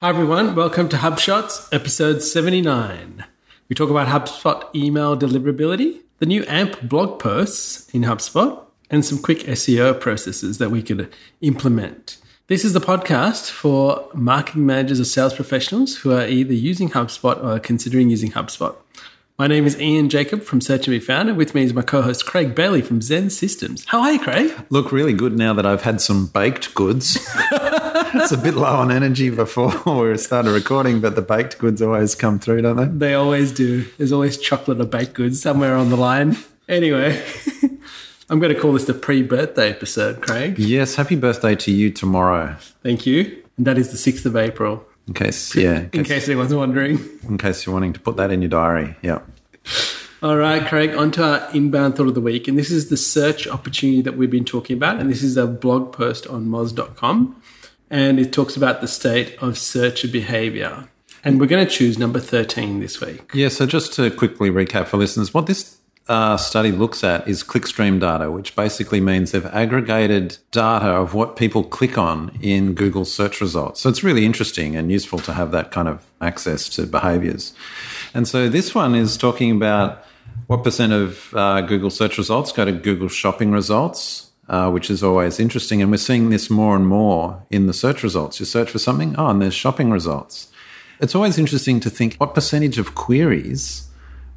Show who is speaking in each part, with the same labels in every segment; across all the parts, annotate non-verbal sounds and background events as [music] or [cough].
Speaker 1: Hi, everyone. Welcome to HubShots, episode 79. We talk about HubSpot email deliverability, the new AMP blog posts in HubSpot, and some quick SEO processes that we could implement. This is the podcast for marketing managers or sales professionals who are either using HubSpot or considering using HubSpot. My name is Ian Jacob from Search and Be Found, and with me is my co-host Craig Bailey from XEN Systems. How are you, Craig?
Speaker 2: Look really good now that I've had some baked goods. [laughs] it's a bit low on energy before [laughs] we started recording, but the baked goods always come through, don't they?
Speaker 1: They always do. There's always chocolate or baked goods somewhere on the line. Anyway, [laughs] I'm going to call this the pre-birthday episode, Craig.
Speaker 2: Yes, happy birthday to you tomorrow.
Speaker 1: Thank you. And that is the 6th of April.
Speaker 2: In case, yeah,
Speaker 1: in case anyone's wondering.
Speaker 2: In case you're wanting to put that in your diary, yeah.
Speaker 1: All right, Craig, on to our inbound thought of the week. And this is the search opportunity that we've been talking about. And this is a blog post on moz.com. And it talks about the state of searcher behavior. And we're going to choose number 13 this week.
Speaker 2: Yeah, so just to quickly recap for listeners, what this uh, study looks at is clickstream data, which basically means they've aggregated data of what people click on in Google search results. So it's really interesting and useful to have that kind of access to behaviors. And so this one is talking about what percent of uh, Google search results go to Google shopping results, uh, which is always interesting. And we're seeing this more and more in the search results. You search for something, oh, and there's shopping results. It's always interesting to think what percentage of queries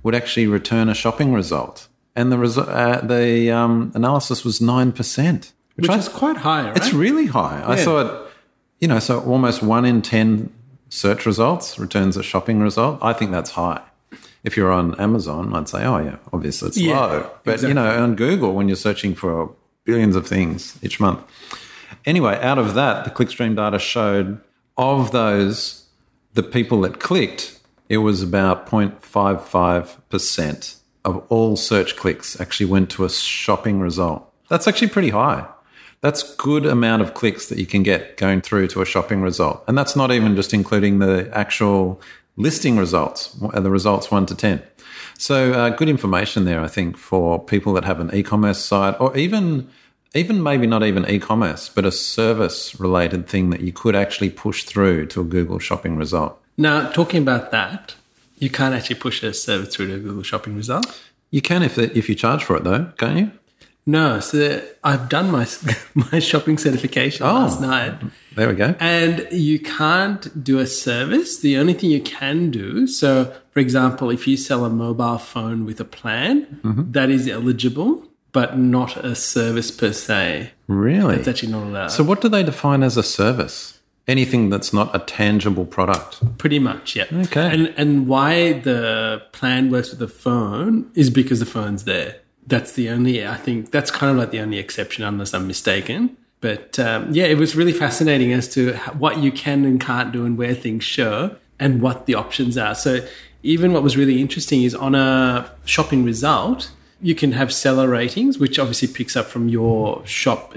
Speaker 2: would actually return a shopping result. And the, resu- uh, the um, analysis was 9%. Which,
Speaker 1: which I, is quite high, right?
Speaker 2: It's really high. Yeah. I thought, you know, so almost one in 10 search results returns a shopping result. I think that's high. If you're on Amazon, I'd say, oh, yeah, obviously it's yeah, low. But, exactly. you know, on Google, when you're searching for billions of things each month. Anyway, out of that, the clickstream data showed of those, the people that clicked, it was about 0.55% of all search clicks actually went to a shopping result. That's actually pretty high. That's good amount of clicks that you can get going through to a shopping result. And that's not even just including the actual listing results, are the results 1 to 10. So uh, good information there, I think, for people that have an e-commerce site or even even maybe not even e-commerce, but a service related thing that you could actually push through to a Google shopping result.
Speaker 1: Now, talking about that, you can't actually push a service through to a Google Shopping result.
Speaker 2: You can if if you charge for it, though, can't you?
Speaker 1: No, so I've done my [laughs] my shopping certification oh, last night.
Speaker 2: There we go.
Speaker 1: And you can't do a service. The only thing you can do, so for example, if you sell a mobile phone with a plan, mm-hmm. that is eligible, but not a service per se.
Speaker 2: Really?
Speaker 1: It's actually not allowed.
Speaker 2: So what do they define as a service? anything that's not a tangible product.
Speaker 1: Pretty much, yeah.
Speaker 2: Okay.
Speaker 1: And and why the plan works with the phone is because the phone's there. That's the only. I think that's kind of like the only exception, unless I'm mistaken. But um, yeah, it was really fascinating as to what you can and can't do and where things show and what the options are. So even what was really interesting is on a shopping result, you can have seller ratings, which obviously picks up from your shop,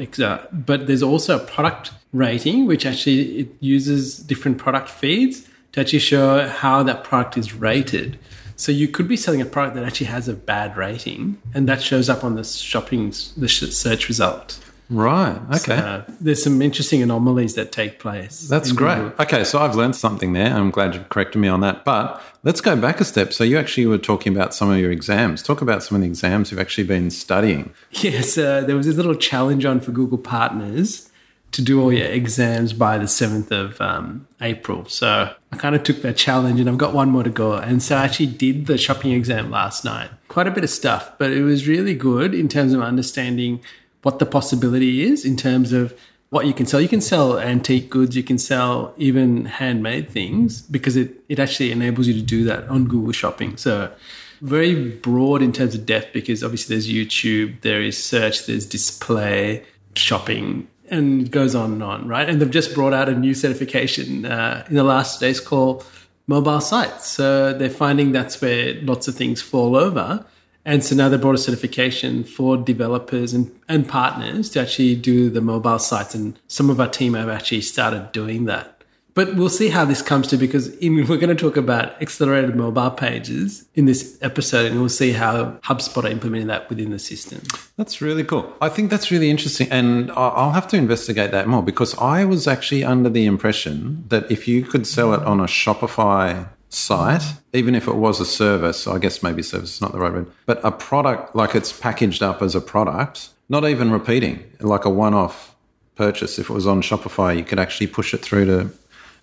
Speaker 1: but there's also a product rating, which actually it uses different product feeds to actually show how that product is rated. So you could be selling a product that actually has a bad rating, and that shows up on the shopping the search result.
Speaker 2: Right. Okay.
Speaker 1: So there's some interesting anomalies that take place.
Speaker 2: That's great. Google. Okay, so I've learned something there. I'm glad you corrected me on that. But let's go back a step. So you actually were talking about some of your exams. Talk about some of the exams you've actually been studying. [laughs]
Speaker 1: Yes, uh, there was this little challenge on for Google Partners to do all your exams by the 7th of um, April. So I kind of took that challenge and I've got one more to go. And so I actually did the shopping exam last night. Quite a bit of stuff, but it was really good in terms of understanding what the possibility is in terms of what you can sell. You can sell antique goods, you can sell even handmade things because it, it actually enables you to do that on Google Shopping. So very broad in terms of depth because obviously there's YouTube, there is search, there's display, shopping, and goes on and on, right? And they've just brought out a new certification uh, in the last days called mobile sites. So they're finding that's where lots of things fall over. And so now they brought a certification for developers and, and partners to actually do the mobile sites. And some of our team have actually started doing that. But we'll see how this comes to because in, [laughs] we're going to talk about accelerated mobile pages in this episode, and we'll see how HubSpot are implementing that within the system.
Speaker 2: That's really cool. I think that's really interesting, and I'll have to investigate that more because I was actually under the impression that if you could sell it on a Shopify site, even if it was a service, I guess maybe service is not the right word, but a product like it's packaged up as a product, not even repeating, like a one-off purchase. If it was on Shopify, you could actually push it through to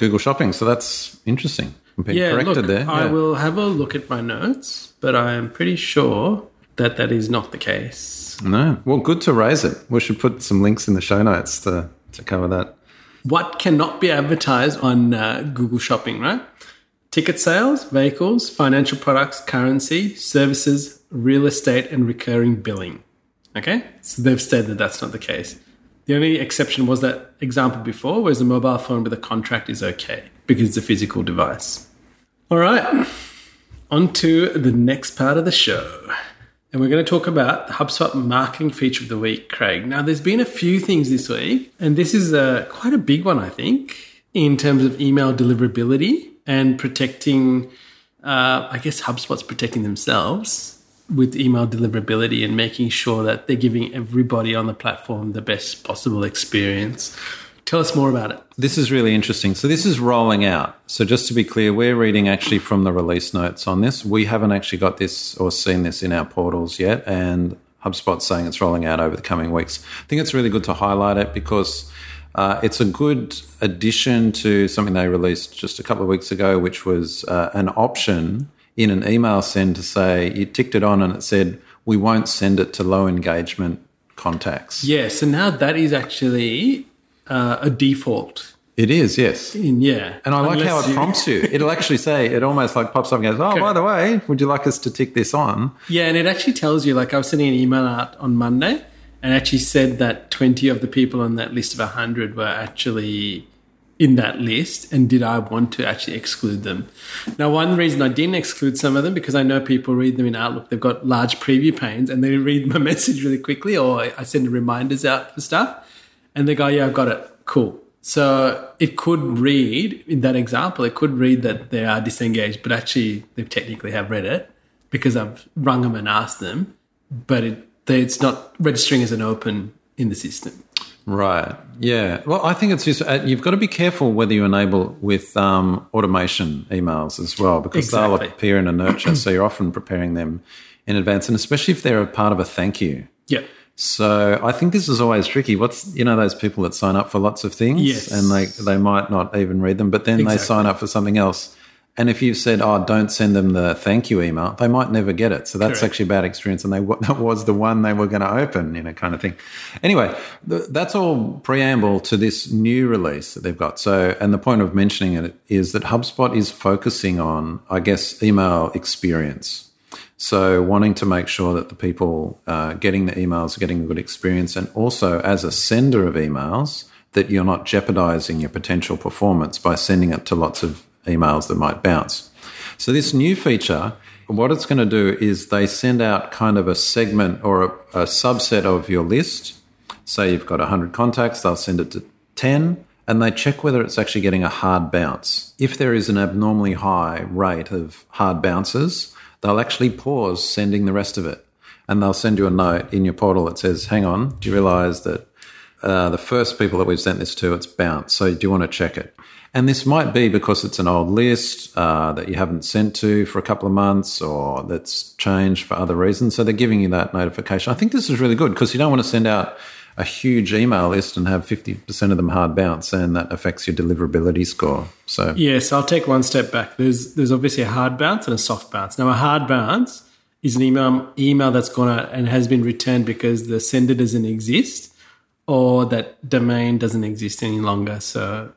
Speaker 2: Google Shopping. So that's interesting. I'm being
Speaker 1: Yeah,
Speaker 2: corrected
Speaker 1: look,
Speaker 2: there.
Speaker 1: I will have a look at my notes, but I am pretty sure that that is not the case.
Speaker 2: No. Well, good to raise it. We should put some links in the show notes to, to cover that.
Speaker 1: What cannot be advertised on uh, Google Shopping, right? Ticket sales, vehicles, financial products, currency, services, real estate, and recurring billing. Okay? So they've said that that's not the case. The only exception was that example before, whereas a mobile phone with a contract is okay because it's a physical device. All right, on to the next part of the show. And we're going to talk about the HubSpot marketing feature of the week, Craig. Now, there's been a few things this week, and this is a, quite a big one, I think, in terms of email deliverability and protecting, uh, I guess HubSpot's protecting themselves with email deliverability and making sure that they're giving everybody on the platform the best possible experience. Tell us more about it.
Speaker 2: This is really interesting. So this is rolling out. So just to be clear, we're reading actually from the release notes on this. We haven't actually got this or seen this in our portals yet, and HubSpot's saying it's rolling out over the coming weeks. I think it's really good to highlight it because uh, it's a good addition to something they released just a couple of weeks ago, which was uh, an option in an email send to say you ticked it on and it said we won't send it to low engagement contacts.
Speaker 1: Yeah, so now that is actually uh, a default.
Speaker 2: It is, yes.
Speaker 1: In, yeah.
Speaker 2: And I like how it
Speaker 1: you-
Speaker 2: prompts you. It'll actually say, it almost like pops up and goes, oh, by the way, would you like us to tick this on?
Speaker 1: Yeah, and it actually tells you, like, I was sending an email out on Monday and actually said that 20 of the people on that list of 100 were actually in that list. And did I want to actually exclude them? Now, one reason I didn't exclude some of them because I know people read them in Outlook. They've got large preview panes and they read my [laughs] message really quickly, or I send reminders out for stuff. And they go, yeah, I've got it. Cool. So it could read, in that example, it could read that they are disengaged, but actually they technically have read it because I've rung them and asked them, but it, it's not registering as an open in the system.
Speaker 2: Right. Yeah. Well, I think it's just, uh, you've got to be careful whether you enable with um, automation emails as well, because they'll appear in a nurture. so you're often preparing them in advance, and especially if they're a part of a thank you.
Speaker 1: Yeah.
Speaker 2: So I think this is always tricky. What's you know those people that sign up for lots of things,
Speaker 1: Yes.
Speaker 2: and they they might not even read them, but then they sign up for something else. And if you've said, "Oh, don't send them the thank you email," they might never get it. So that's
Speaker 1: Correct.
Speaker 2: actually a bad experience, and they [laughs] that was the one they were going to open, you know, kind of thing. Anyway, th- that's all preamble to this new release that they've got. So, and the point of mentioning it is that HubSpot is focusing on, I guess, email experience. So, wanting to make sure that the people uh, getting the emails are getting a good experience, and also as a sender of emails, that you're not jeopardizing your potential performance by sending it to lots of emails that might bounce. So, this new feature, what it's going to do is they send out kind of a segment or a, a subset of your list. Say you've got 100 contacts, they'll send it to 10 and they check whether it's actually getting a hard bounce. If there is an abnormally high rate of hard bounces, they'll actually pause sending the rest of it. And they'll send you a note in your portal that says, hang on, do you realize that uh, the first people that we've sent this to, it's bounced. So do you want to check it? And this might be because it's an old list uh, that you haven't sent to for a couple of months or that's changed for other reasons. So they're giving you that notification. I think this is really good because you don't want to send out a huge email list and have 50% of them hard bounce and that affects your deliverability score. So
Speaker 1: Yes, I'll take one step back. There's there's obviously a hard bounce and a soft bounce. Now, a hard bounce is an email email that's gone out and has been returned because the sender doesn't exist or that domain doesn't exist any longer. So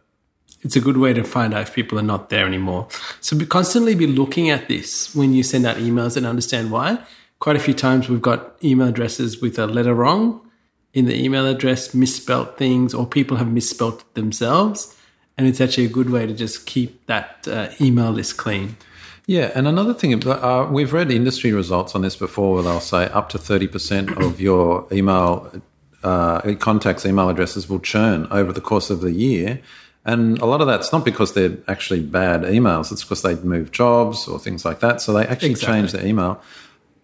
Speaker 1: it's a good way to find out if people are not there anymore. So constantly be looking at this when you send out emails and understand why. Quite a few times we've got email addresses with a letter wrong in the email address, misspelt things, or people have misspelt themselves. And it's actually a good way to just keep that uh, email list clean.
Speaker 2: Yeah, and another thing, uh, we've read industry results on this before where they'll say up to 30% of your email uh, contacts, email addresses will churn over the course of the year. And a lot of that's not because they're actually bad emails, it's because they move jobs or things like that. So they actually
Speaker 1: Exactly.
Speaker 2: change their email.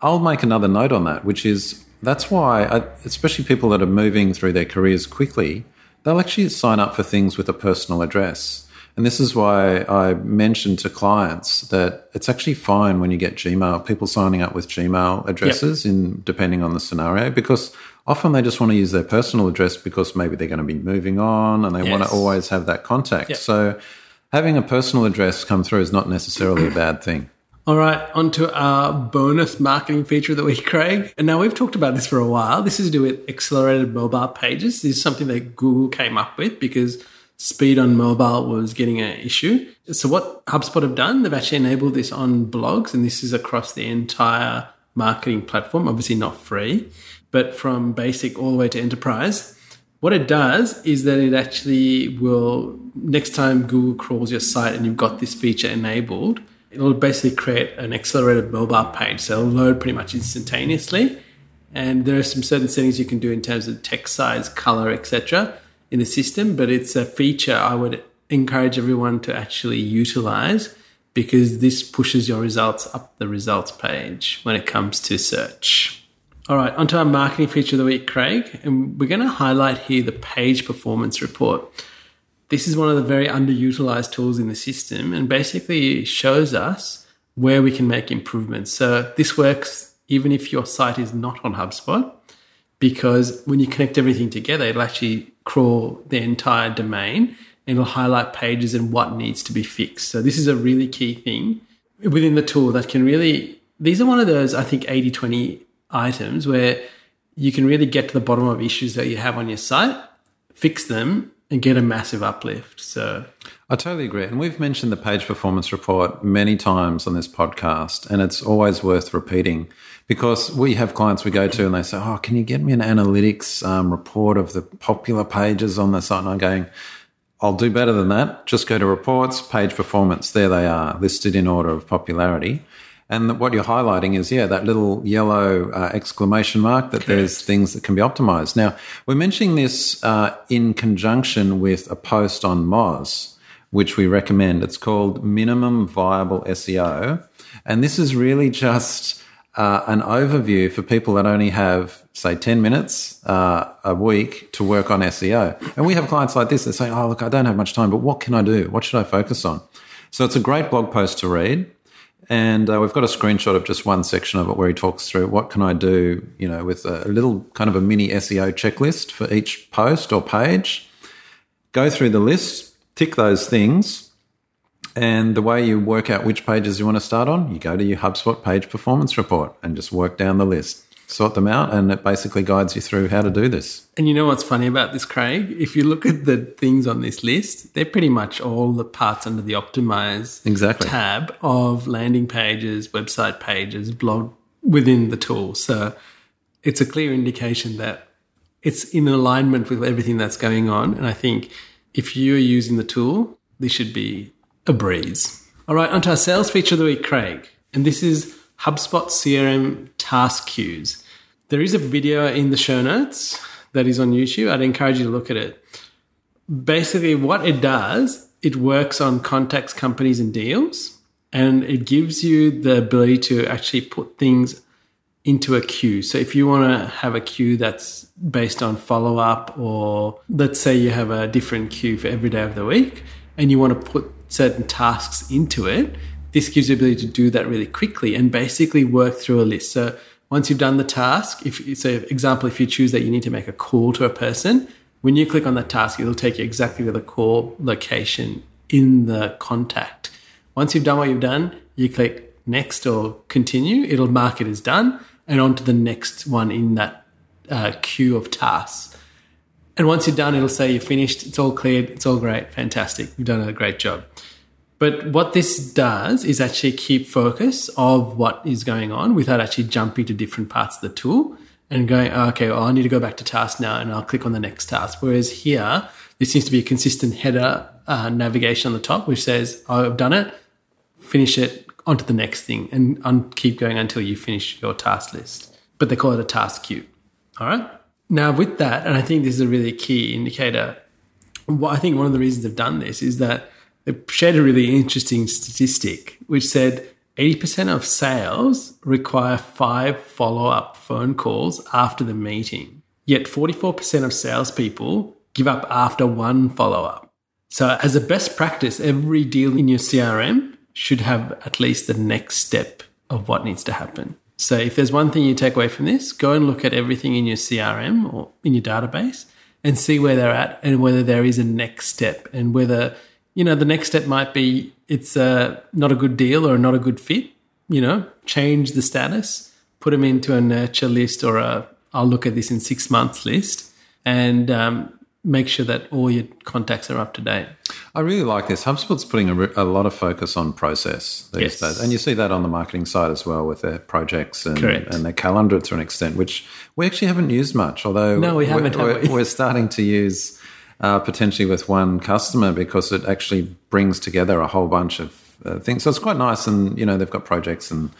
Speaker 2: I'll make another note on that, which is that's why, I, especially people that are moving through their careers quickly, they'll actually sign up for things with a personal address. And this is why I mentioned to clients that it's actually fine when you get Gmail, people signing up with Gmail addresses in depending on the scenario, because often they just want to use their personal address because maybe they're going to be moving on and they want to always have that contact.
Speaker 1: Yep.
Speaker 2: So having a personal address come through is not necessarily a bad thing.
Speaker 1: All right, on to our bonus marketing feature of the week, Craig. And now we've talked about this for a while. This is to do with accelerated mobile pages. This is something that Google came up with because speed on mobile was getting an issue. So what HubSpot have done, they've actually enabled this on blogs, and this is across the entire marketing platform. Obviously not free, but from basic all the way to enterprise. What it does is that it actually will, next time Google crawls your site and you've got this feature enabled, it'll basically create an accelerated mobile page. So it'll load pretty much instantaneously. And there are some certain settings you can do in terms of text size, color, etc. in the system, but it's a feature I would encourage everyone to actually utilize because this pushes your results up the results page when it comes to search. All right, onto our marketing feature of the week, Craig. And we're going to highlight here the page performance report. This is one of the very underutilized tools in the system and basically shows us where we can make improvements. So this works even if your site is not on HubSpot, because when you connect everything together, it'll actually crawl the entire domain it'll highlight pages and what needs to be fixed. So this is a really key thing within the tool that can really, these are one of those, I think, 80 20 items where you can really get to the bottom of issues that you have on your site, fix them, and get a massive uplift. So
Speaker 2: I totally agree. And we've mentioned the page performance report many times on this podcast, and it's always worth repeating because we have clients we go to and they say, Oh, can you get me an analytics um, report of the popular pages on the site? And I'm going, I'll do better than that. Just go to reports, page performance. There they are, listed in order of popularity. And what you're highlighting is, yeah, that little yellow uh, exclamation mark that there's things that can be optimized. Now, we're mentioning this uh, in conjunction with a post on Moz, which we recommend. It's called Minimum Viable SEO. And this is really [laughs] just uh, an overview for people that only have, say, 10 minutes uh, a week to work on SEO. And we have clients like this that say, oh, look, I don't have much time, but what can I do? What should I focus on? So it's a great blog post to read. And uh, we've got a screenshot of just one section of it where he talks through what can I do, you know, with a, a little kind of a mini SEO checklist for each post or page. Go through the list, tick those things, and the way you work out which pages you want to start on, you go to your HubSpot page performance report and just work down the list, sort them out, and it basically guides you through how to do this.
Speaker 1: And you know what's funny about this, Craig? If you look at the things on this list, they're pretty much all the parts under the optimize
Speaker 2: Exactly.
Speaker 1: tab of landing pages, website pages, blog within the tool. So it's a clear indication that it's in alignment with everything that's going on. And I think if you're using the tool, this should be a breeze. All right, onto our sales feature of the week, Craig. And this is HubSpot CRM task queues. There is a video in the show notes that is on YouTube. I'd encourage you to look at it. Basically, what it does, it works on contacts, companies, and deals, and it gives you the ability to actually put things into a queue. So if you want to have a queue that's based on follow up, or let's say you have a different queue for every day of the week, and you want to put certain tasks into it, this gives you the ability to do that really quickly and basically work through a list. So once you've done the task, if so, example, if you choose that you need to make a call to a person, when you click on that task, it'll take you exactly to the call location in the contact. Once you've done what you've done, you click next or continue. It'll mark it as done and on to the next one in that uh, queue of tasks. And once you're done, it'll say you're finished. It's all cleared. It's all great. Fantastic. You've done a great job. But what this does is actually keep focus of what is going on without actually jumping to different parts of the tool and going, "Oh, okay, well, I need to go back to task now and I'll click on the next task. Whereas here, there seems to be a consistent header uh, navigation on the top, which says, oh, I've done it, finish it, onto the next thing, and un- keep going until you finish your task list. But they call it a task queue. All right. Now, with that, and I think this is a really key indicator I think one of the reasons they've done this is that they shared a really interesting statistic which said 80% of sales require five follow up phone calls after the meeting. Yet 44% of salespeople give up after one follow up. So, as a best practice, every deal in your CRM should have at least the next step of what needs to happen. So, if there's one thing you take away from this, go and look at everything in your CRM or in your database and see where they're at and whether there is a next step and whether you know the next step might be it's uh, not a good deal or not a good fit you know change the status put them into a nurture list or a i'll look at this in six months list and um, make sure that all your contacts are up to date
Speaker 2: I really like this. HubSpot's putting a, re- a lot of focus on process these
Speaker 1: Yes.
Speaker 2: days, and you see that on the marketing side as well with their projects and, and their calendar to an extent, which we actually haven't used much. Although
Speaker 1: No, we haven't,
Speaker 2: We're,
Speaker 1: have we?
Speaker 2: we're starting to use uh, potentially with one customer because it actually brings together a whole bunch of uh, things. So it's quite nice, and you know they've got projects and.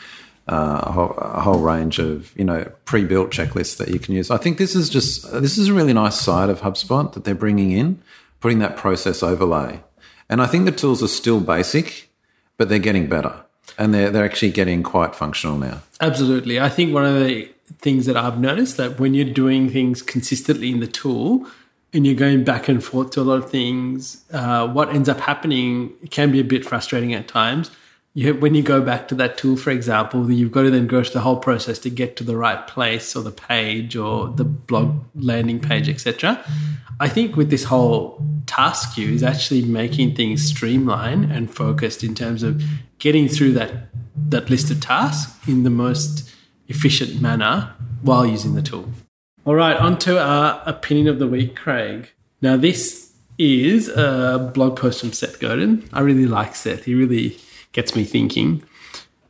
Speaker 2: Uh, a, whole, a whole range of you know pre-built checklists that you can use. I think this is just this is a really nice side of HubSpot that they're bringing in, putting that process overlay. And I think the tools are still basic, but they're getting better, and they're they're actually getting quite functional now.
Speaker 1: Absolutely. I think one of the things that I've noticed that when you're doing things consistently in the tool and you're going back and forth to a lot of things, uh, what ends up happening can be a bit frustrating at times. You, when you go back to that tool, for example, you've got to then go through the whole process to get to the right place or the page or the blog landing page, etc. I think with this whole task queue is actually making things streamlined and focused in terms of getting through that that list of tasks in the most efficient manner while using the tool. All right, on to our opinion of the week, Craig. Now, this is a blog post from Seth Godin. I really like Seth. He really gets me thinking.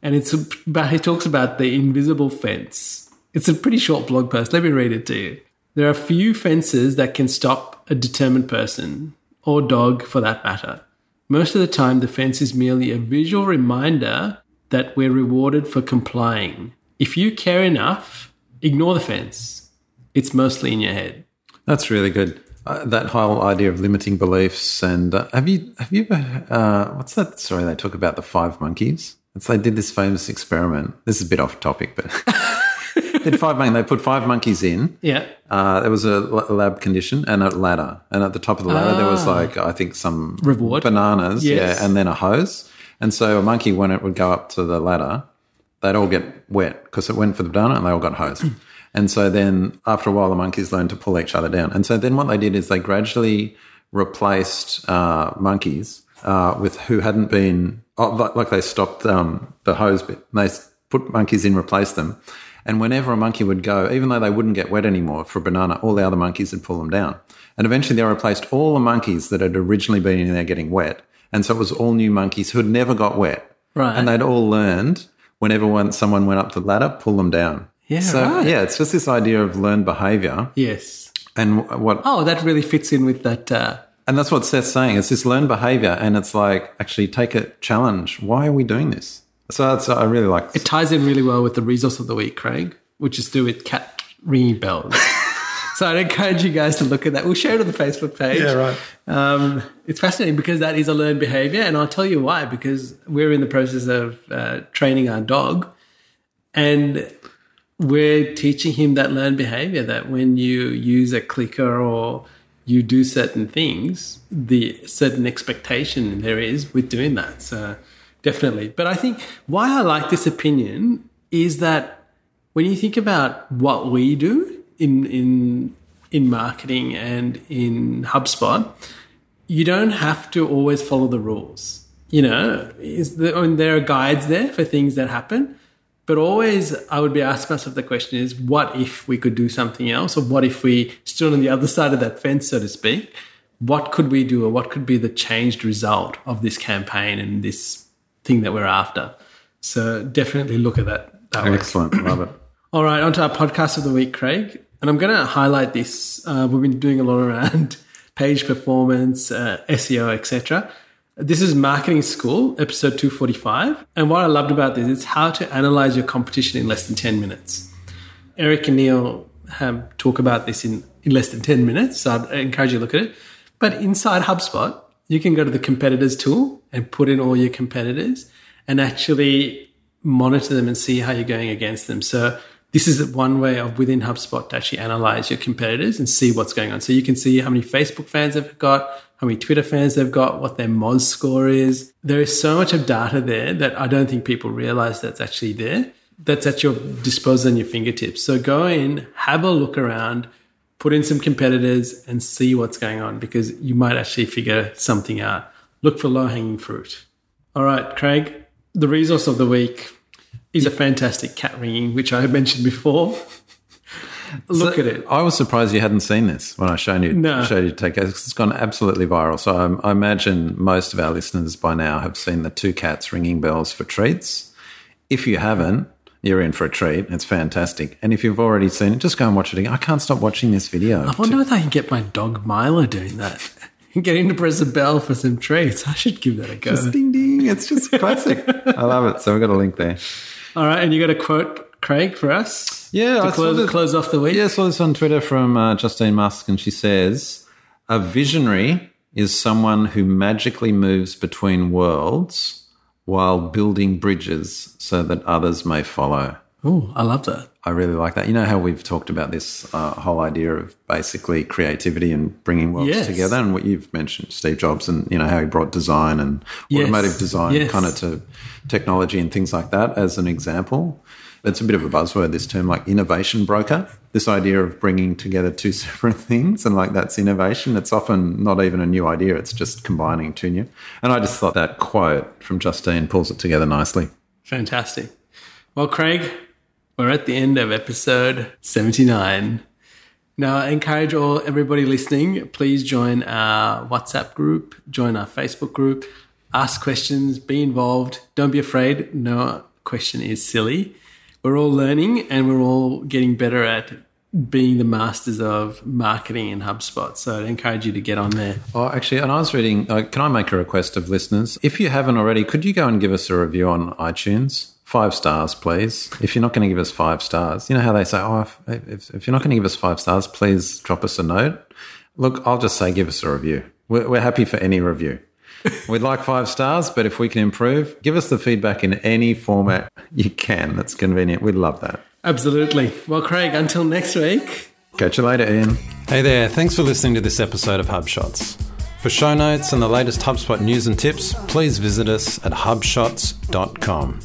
Speaker 1: And it's about, he talks about the invisible fence. It's a pretty short blog post. Let me read it to you. There are few fences that can stop a determined person, or dog for that matter. Most of the time, the fence is merely a visual reminder that we're rewarded for complying. If you care enough, ignore the fence. It's mostly in your head.
Speaker 2: That's really good. Uh, that whole idea of limiting beliefs, and uh, have you have you ever uh, what's that story they talk about the five monkeys? It's they did this famous experiment. This is a bit off topic, but [laughs] did five monkeys. They put five monkeys in.
Speaker 1: Yeah.
Speaker 2: Uh, there was a lab condition and a ladder, and at the top of the ladder there was like I think some
Speaker 1: Reward.
Speaker 2: bananas,
Speaker 1: Yes.
Speaker 2: yeah, and then a hose. And so a monkey, when it would go up to the ladder, they'd all get wet because it went for the banana and they all got hosed. And so then after a while, the monkeys learned to pull each other down. And so then what they did is they gradually replaced uh, monkeys uh, with who hadn't been, oh, like, they stopped um, the hose bit. They put monkeys in, replaced them. And whenever a monkey would go, even though they wouldn't get wet anymore for a banana, all the other monkeys would pull them down. And eventually they replaced all the monkeys that had originally been in there getting wet. And so it was all new monkeys who had never got wet.
Speaker 1: Right.
Speaker 2: And they'd all learned whenever one, someone went up the ladder, pull them down.
Speaker 1: Yeah,
Speaker 2: So,
Speaker 1: right.
Speaker 2: yeah, it's just this idea of learned behavior.
Speaker 1: Yes.
Speaker 2: And what
Speaker 1: Oh, that really fits in with that. Uh,
Speaker 2: and that's what Seth's saying. It's this learned behavior, and it's like actually take a challenge. Why are we doing this? So that's I really like.
Speaker 1: it ties in really well with the resource of the week, Craig, which is to do with cat ringing bells. [laughs] so I'd encourage you guys to look at that. We'll share it on the Facebook page.
Speaker 2: Yeah, right.
Speaker 1: Um, it's fascinating because that is a learned behavior, and I'll tell you why. Because we're in the process of uh, training our dog, and we're teaching him that learned behavior. That when you use a clicker or you do certain things, the certain expectation there is with doing that. So definitely. But I think why I like this opinion is that when you think about what we do in in in marketing and in HubSpot, you don't have to always follow the rules. You know, is the, I mean, there are guides there for things that happen, but always I would be asking myself the question is, what if we could do something else, or what if we stood on the other side of that fence, so to speak? What could we do, or what could be the changed result of this campaign and this thing that we're after? So definitely look at that. that way.
Speaker 2: Excellent, love it. [clears throat]
Speaker 1: All right, on to our podcast of the week, Craig. And I'm going to highlight this. Uh, we've been doing a lot around [laughs] page performance, uh, SEO, etc. This is Marketing School, episode 245. And what I loved about this is how to analyze your competition in less than 10 minutes. Eric and Neil have talk about this in, in less than 10 minutes. So I'd encourage you to look at it. But inside HubSpot, you can go to the competitors tool and put in all your competitors and actually monitor them and see how you're going against them. So this is one way of within HubSpot to actually analyze your competitors and see what's going on. So you can see how many Facebook fans they've got, how many Twitter fans they've got, what their Moz score is. There is so much of data there that I don't think people realize that's actually there. That's at your disposal and your fingertips. So go in, have a look around, put in some competitors and see what's going on because you might actually figure something out. Look for low hanging fruit. All right, Craig, the resource of the week is a fantastic cat ringing, which I mentioned before. Look
Speaker 2: So
Speaker 1: at it.
Speaker 2: I was surprised you hadn't seen this when I showed you
Speaker 1: No.
Speaker 2: showed you take it. It's gone absolutely viral. So I, I imagine most of our listeners by now have seen the two cats ringing bells for treats. If you haven't, you're in for a treat. It's fantastic. And if you've already seen it, just go and watch it again. I can't stop watching this video.
Speaker 1: I wonder if I can get my dog Milo doing that. [laughs] Get him to press a bell for some treats. I should give that a go.
Speaker 2: Just ding ding. It's just classic. [laughs] I love it. So we've got a link there.
Speaker 1: All right, and you got a quote, Craig, for us?
Speaker 2: Yeah, I saw
Speaker 1: close,
Speaker 2: this-
Speaker 1: close off the week.
Speaker 2: Yeah, I saw this on Twitter from uh, Justine Musk, and she says, A visionary is someone who magically moves between worlds while building bridges so that others may follow.
Speaker 1: Oh, I love that.
Speaker 2: I really like that. You know how we've talked about this uh, whole idea of basically creativity and bringing worlds
Speaker 1: Yes.
Speaker 2: together, and what you've mentioned, Steve Jobs, and you know how he brought design and
Speaker 1: Yes.
Speaker 2: automotive design
Speaker 1: Yes.
Speaker 2: kind of to technology and things like that as an example. It's a bit of a buzzword. This term, like innovation broker, this idea of bringing together two [laughs] separate things, and like that's innovation. It's often not even a new idea; it's just combining two new. And I just thought that quote from Justine pulls it together nicely.
Speaker 1: Fantastic. Well, Craig, we're at the end of episode 79. Now, I encourage all everybody listening, please join our WhatsApp group, join our Facebook group, ask questions, be involved. Don't be afraid. No question is silly. We're all learning and we're all getting better at being the masters of marketing in HubSpot. So I'd encourage you to get on there.
Speaker 2: Oh, actually, and I was reading. Uh, can I make a request of listeners? If you haven't already, could you go and give us a review on iTunes? Five stars, please. If you're not going to give us five stars, you know how they say, oh, if, if, if you're not going to give us five stars, please drop us a note. Look, I'll just say, give us a review. We're, we're happy for any review. We'd like five stars, but if we can improve, give us the feedback in any format you can that's convenient. We'd love that.
Speaker 1: Absolutely. Well, Craig, until next week.
Speaker 2: Catch you later, Ian.
Speaker 3: Hey there, thanks for listening to this episode of HubShots. For show notes and the latest HubSpot news and tips, please visit us at hubshots.com.